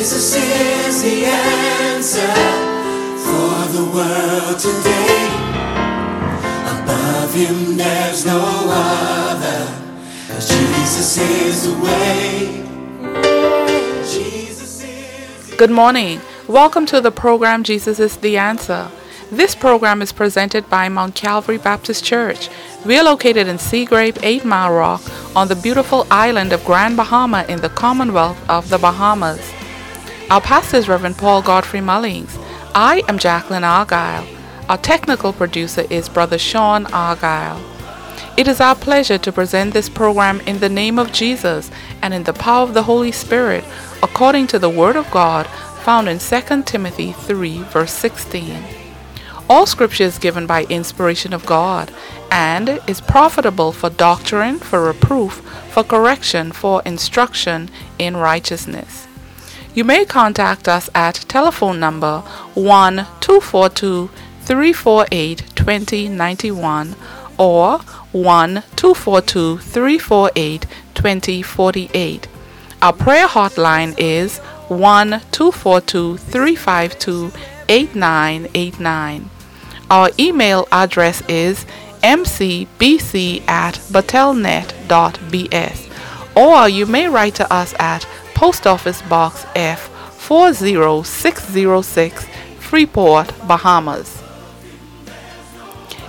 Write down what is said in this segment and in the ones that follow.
Jesus is the answer for the world today. Above him there's no other. Jesus is the way. Jesus is Good morning. Welcome to the program Jesus is the Answer. This program is presented by Mount Calvary Baptist Church. We are located in Seagrape, 8 Mile Rock, on the beautiful island of Grand Bahama in the Commonwealth of the Bahamas. Our pastor is Reverend Paul Godfrey Mullings. I am Jacqueline Argyle. Our technical producer is Brother Sean Argyle. It is our pleasure to present this program in the name of Jesus and in the power of the Holy Spirit, according to the Word of God found in 2 Timothy 3, verse 16. All scripture is given by inspiration of God and is profitable for doctrine, for reproof, for correction, for instruction in righteousness. You may contact us at telephone number 1 242 348 2091 or 1 242 348 2048. Our prayer hotline is 1 242 352 8989. Our email address is mcbc at batelnet.bs or you may write to us at Post Office Box F 40606 Freeport, Bahamas.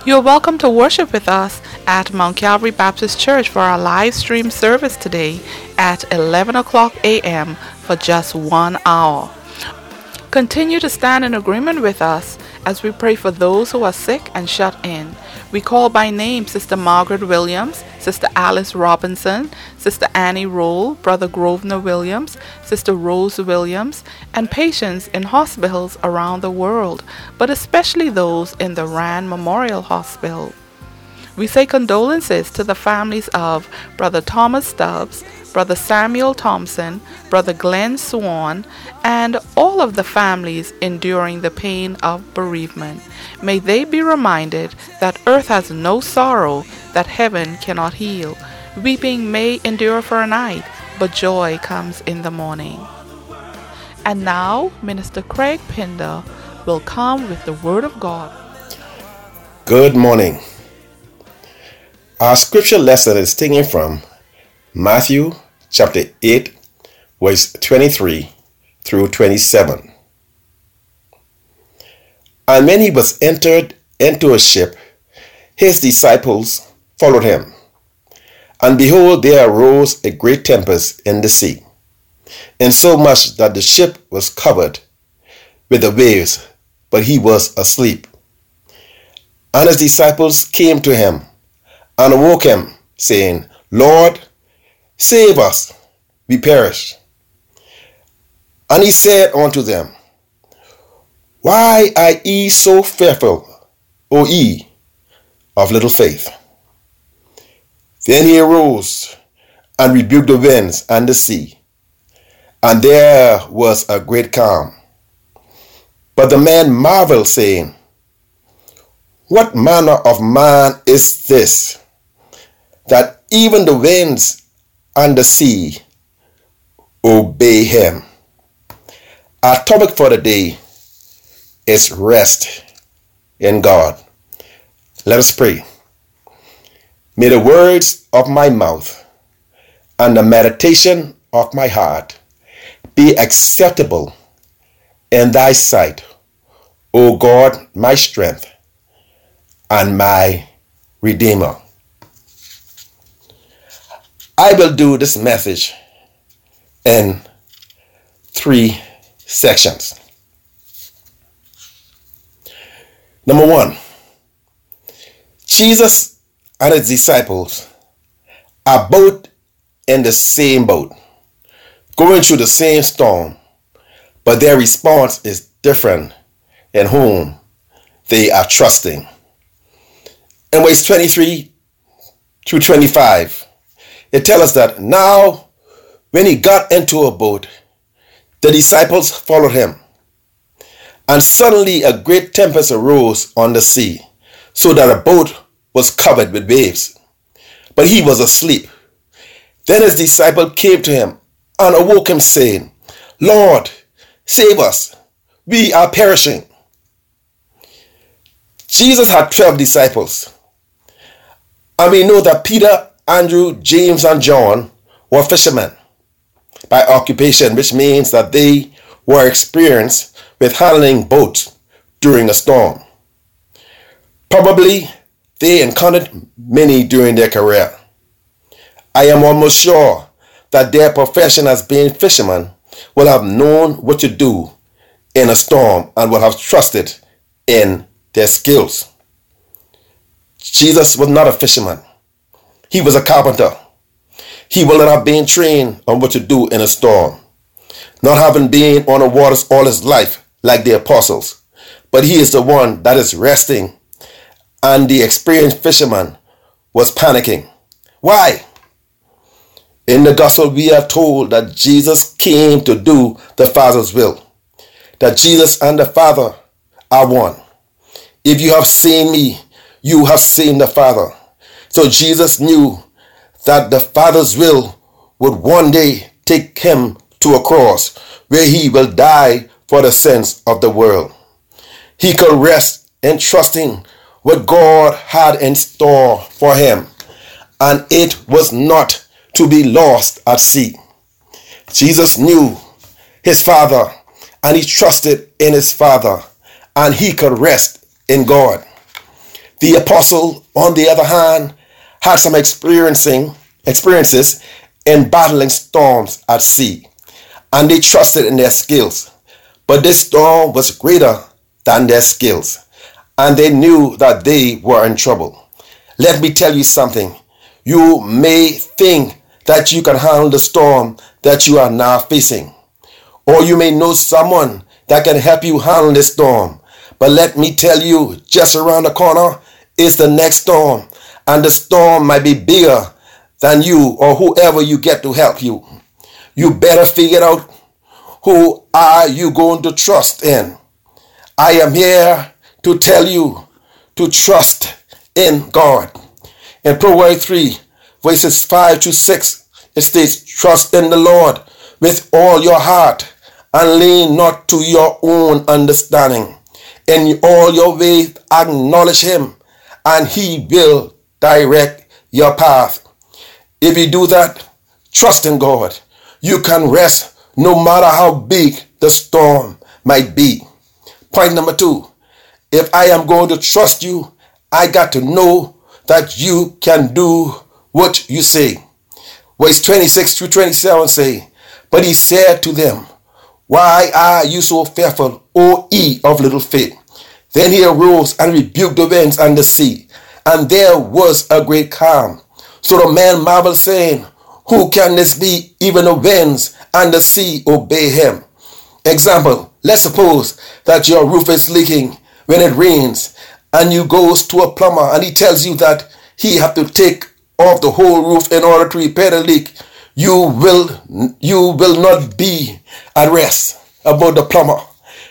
You are welcome to worship with us at Mount Calvary Baptist Church for our live stream service today at 11 o'clock a.m. for just one hour. Continue to stand in agreement with us as we pray for those who are sick and shut in. We call by name Sister Margaret Williams, Sister Alice Robinson, Sister Annie Roll, Brother Grosvenor Williams, Sister Rose Williams, and patients in hospitals around the world, but especially those in the Rand Memorial Hospital. We say condolences to the families of Brother Thomas Stubbs, Brother Samuel Thompson, Brother Glenn Swan, and all of the families enduring the pain of bereavement. May they be reminded that earth has no sorrow that heaven cannot heal. Weeping may endure for a night, but joy comes in the morning. And now, Minister Craig Pinder will come with the Word of God. Good morning. Our scripture lesson is taken from Matthew chapter 8, verse 23 through 27. And when he was entered into a ship, his disciples followed him. And behold, there arose a great tempest in the sea, insomuch that the ship was covered with the waves, but he was asleep. And his disciples came to him and awoke him, saying, Lord, save us, we perish. And he said unto them, Why are ye so fearful, O ye of little faith? Then he arose and rebuked the winds and the sea, and there was a great calm. But the man marveled, saying, What manner of man is this, that even the winds and the sea obey him? Our topic for the day is rest in God. Let us pray. May the words of my mouth and the meditation of my heart be acceptable in thy sight, O God, my strength and my Redeemer. I will do this message in three sections. Number one, Jesus and his disciples are both in the same boat, going through the same storm, but their response is different in whom they are trusting. In verse 23 through 25, it tells us that now when he got into a boat, the disciples followed him. And suddenly a great tempest arose on the sea, so that a boat was covered with waves. But he was asleep. Then his disciple came to him and awoke him, saying, Lord, save us. We are perishing. Jesus had 12 disciples. And we know that Peter, Andrew, James, and John were fishermen by occupation, which means that they were experienced with handling boats during a storm. Probably they encountered many during their career. I am almost sure that their profession as being fishermen will have known what to do in a storm and will have trusted in their skills. Jesus was not a fisherman. He was a carpenter. He will not have been trained on what to do in a storm, not having been on the waters all his life like the apostles. But he is the one that is resting, and the experienced fisherman was panicking. Why? In the gospel, we are told that Jesus came to do the Father's will, that Jesus and the Father are one. If you have seen me, you have seen the Father. So Jesus knew that the Father's will would one day take him to a cross where he will die for the sins of the world. He could rest in trusting what God had in store for him, and it was not to be lost at sea. Jesus knew his Father and he trusted in his Father and he could rest in God. The apostle, on the other hand, had some experiencing experiences in battling storms at sea, and they trusted in their skills. But this storm was greater than their skills, and they knew that they were in trouble. Let me tell you something. You may think that you can handle the storm that you are now facing, or you may know someone that can help you handle this storm. But let me tell you, just around the corner is the next storm, and the storm might be bigger than you or whoever you get to help you. You better figure out who are you going to trust in. I am here to tell you to trust in God. In Proverbs 3, verses 5 to 6, it states, Trust in the Lord with all your heart and lean not to your own understanding. In all your ways, acknowledge him, and he will direct your path. If you do that, trust in God. You can rest no matter how big the storm might be. Point number two if I am going to trust you, I got to know that you can do what you say. Verse 26 through 27 say, But he said to them, Why are you so fearful, O ye of little faith? Then he arose and rebuked the winds and the sea, and there was a great calm. So the man marveled, saying, Who can this be? Even the winds and the sea obey him. Example, let's suppose that your roof is leaking when it rains, and you goes to a plumber and he tells you that he have to take off the whole roof in order to repair the leak. You will you will not be at rest about the plumber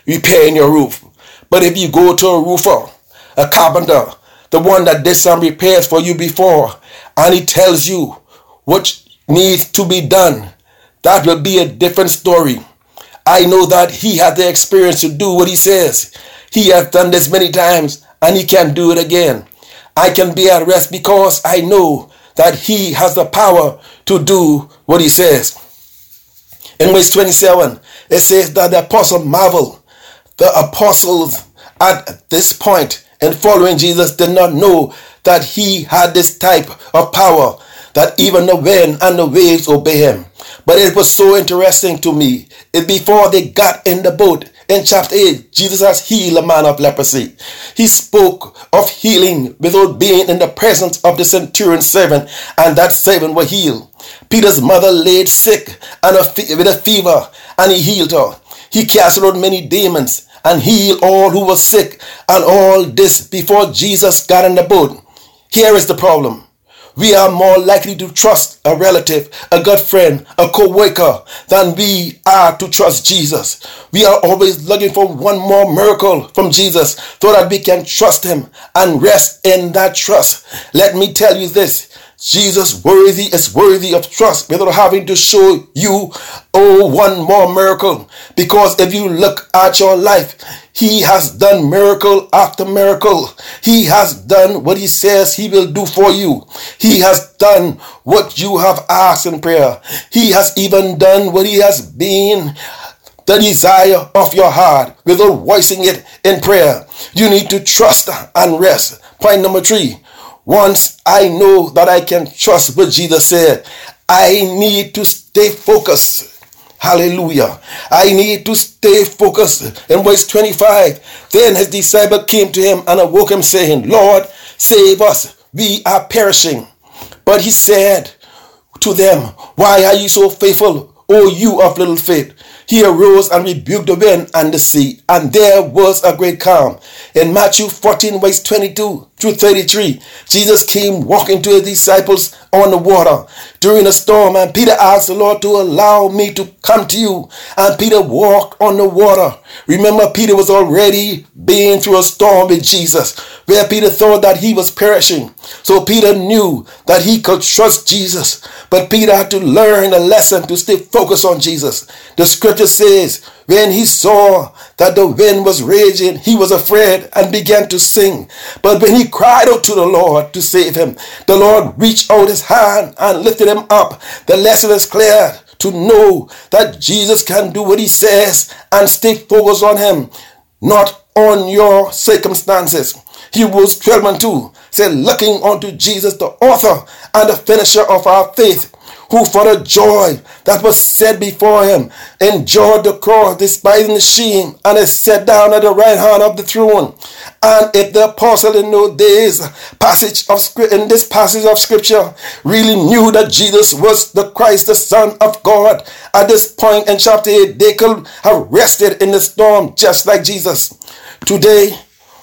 repairing your roof. But if you go to a roofer, a carpenter, the one that did some repairs for you before, and he tells you what needs to be done, that will be a different story. I know that he had the experience to do what he says. He has done this many times and he can do it again. I can be at rest because I know that he has the power to do what he says. In verse 27, it says that the apostle marveled the apostles at this point in following Jesus did not know that he had this type of power that even the wind and the waves obey him. But it was so interesting to me. It before they got in the boat in chapter 8, Jesus has healed a man of leprosy. He spoke of healing without being in the presence of the centurion servant, and that servant was healed. Peter's mother laid sick and a fe- with a fever, and he healed her. He cast out many demons and healed all who were sick, and all this before Jesus got in the boat. Here is the problem. We are more likely to trust a relative, a good friend, a co-worker than we are to trust Jesus. We are always looking for one more miracle from Jesus so that we can trust him and rest in that trust. Let me tell you this. Jesus worthy is worthy of trust without having to show you, oh, one more miracle. Because if you look at your life, he has done miracle after miracle. He has done what he says he will do for you. He has done what you have asked in prayer. He has even done what he has been the desire of your heart without voicing it in prayer. You need to trust and rest. Point number three. Once I know that I can trust what Jesus said, I need to stay focused. Hallelujah. I need to stay focused. In verse 25, then his disciple came to him and awoke him, saying, Lord, save us. We are perishing. But he said to them, Why are you so faithful, O you of little faith? He arose and rebuked the wind and the sea, and there was a great calm. In Matthew 14, verse 22 through 33, Jesus came walking to his disciples on the water during a storm, and Peter asked the Lord to allow me to come to you. And Peter walked on the water. Remember, Peter was already being through a storm with Jesus, where Peter thought that he was perishing. So Peter knew that he could trust Jesus, but Peter had to learn a lesson to stay focused on Jesus. The scripture says, when he saw that the wind was raging, he was afraid and began to sing. But when he cried out to the Lord to save him, the Lord reached out his hand and lifted him up. The lesson is clear to know that Jesus can do what he says and stay focused on him, not on your circumstances. Hebrews 12 and 2 said, looking unto Jesus, the author and the finisher of our faith who for the joy that was set before him endured the cross, despising the shame, and is set down at the right hand of the throne. And if the apostle in those passage of in this passage of scripture, really knew that Jesus was the Christ, the Son of God, at this point in chapter 8, they could have rested in the storm just like Jesus. Today,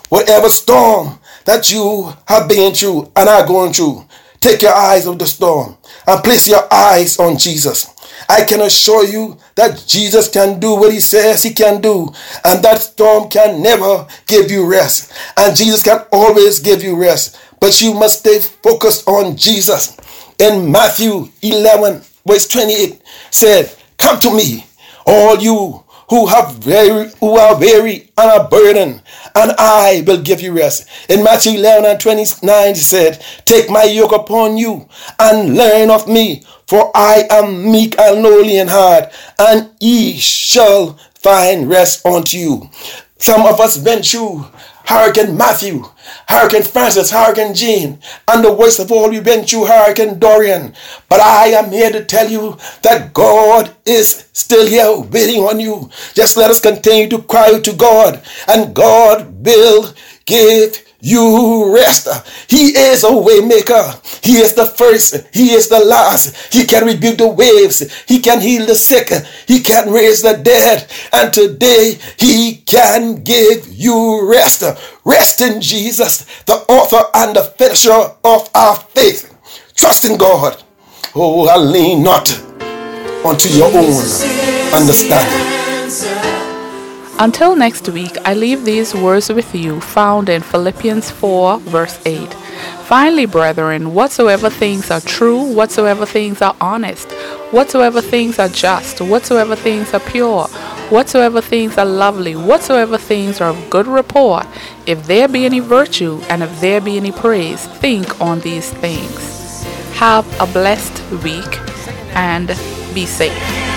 whatever storm that you have been through and are going through, take your eyes off the storm and place your eyes on Jesus. I can assure you that Jesus can do what he says he can do, and that storm can never give you rest. And Jesus can always give you rest, but you must stay focused on Jesus. In Matthew 11, verse 28, said, Come to me, all you who have very who are weary and are burdened, and I will give you rest. In Matthew 11 and 29 he said, Take my yoke upon you and learn of me, for I am meek and lowly in heart, and ye shall find rest unto you. Some of us went through Hurricane Matthew, Hurricane Frances, Hurricane Jeanne, and the worst of all, we went through Hurricane Dorian. But I am here to tell you that God is still here waiting on you. Just let us continue to cry to God, and God will give you rest. He is a waymaker. He is the first. He is the last. He can rebuke the waves. He can heal the sick. He can raise the dead. And today he can give you rest. Rest in Jesus, the author and the finisher of our faith. Trust in God. Oh, I lean not unto your own understanding. Until next week, I leave these words with you found in Philippians 4, verse 8. Finally, brethren, whatsoever things are true, whatsoever things are honest, whatsoever things are just, whatsoever things are pure, whatsoever things are lovely, whatsoever things are of good report, if there be any virtue and if there be any praise, think on these things. Have a blessed week and be safe.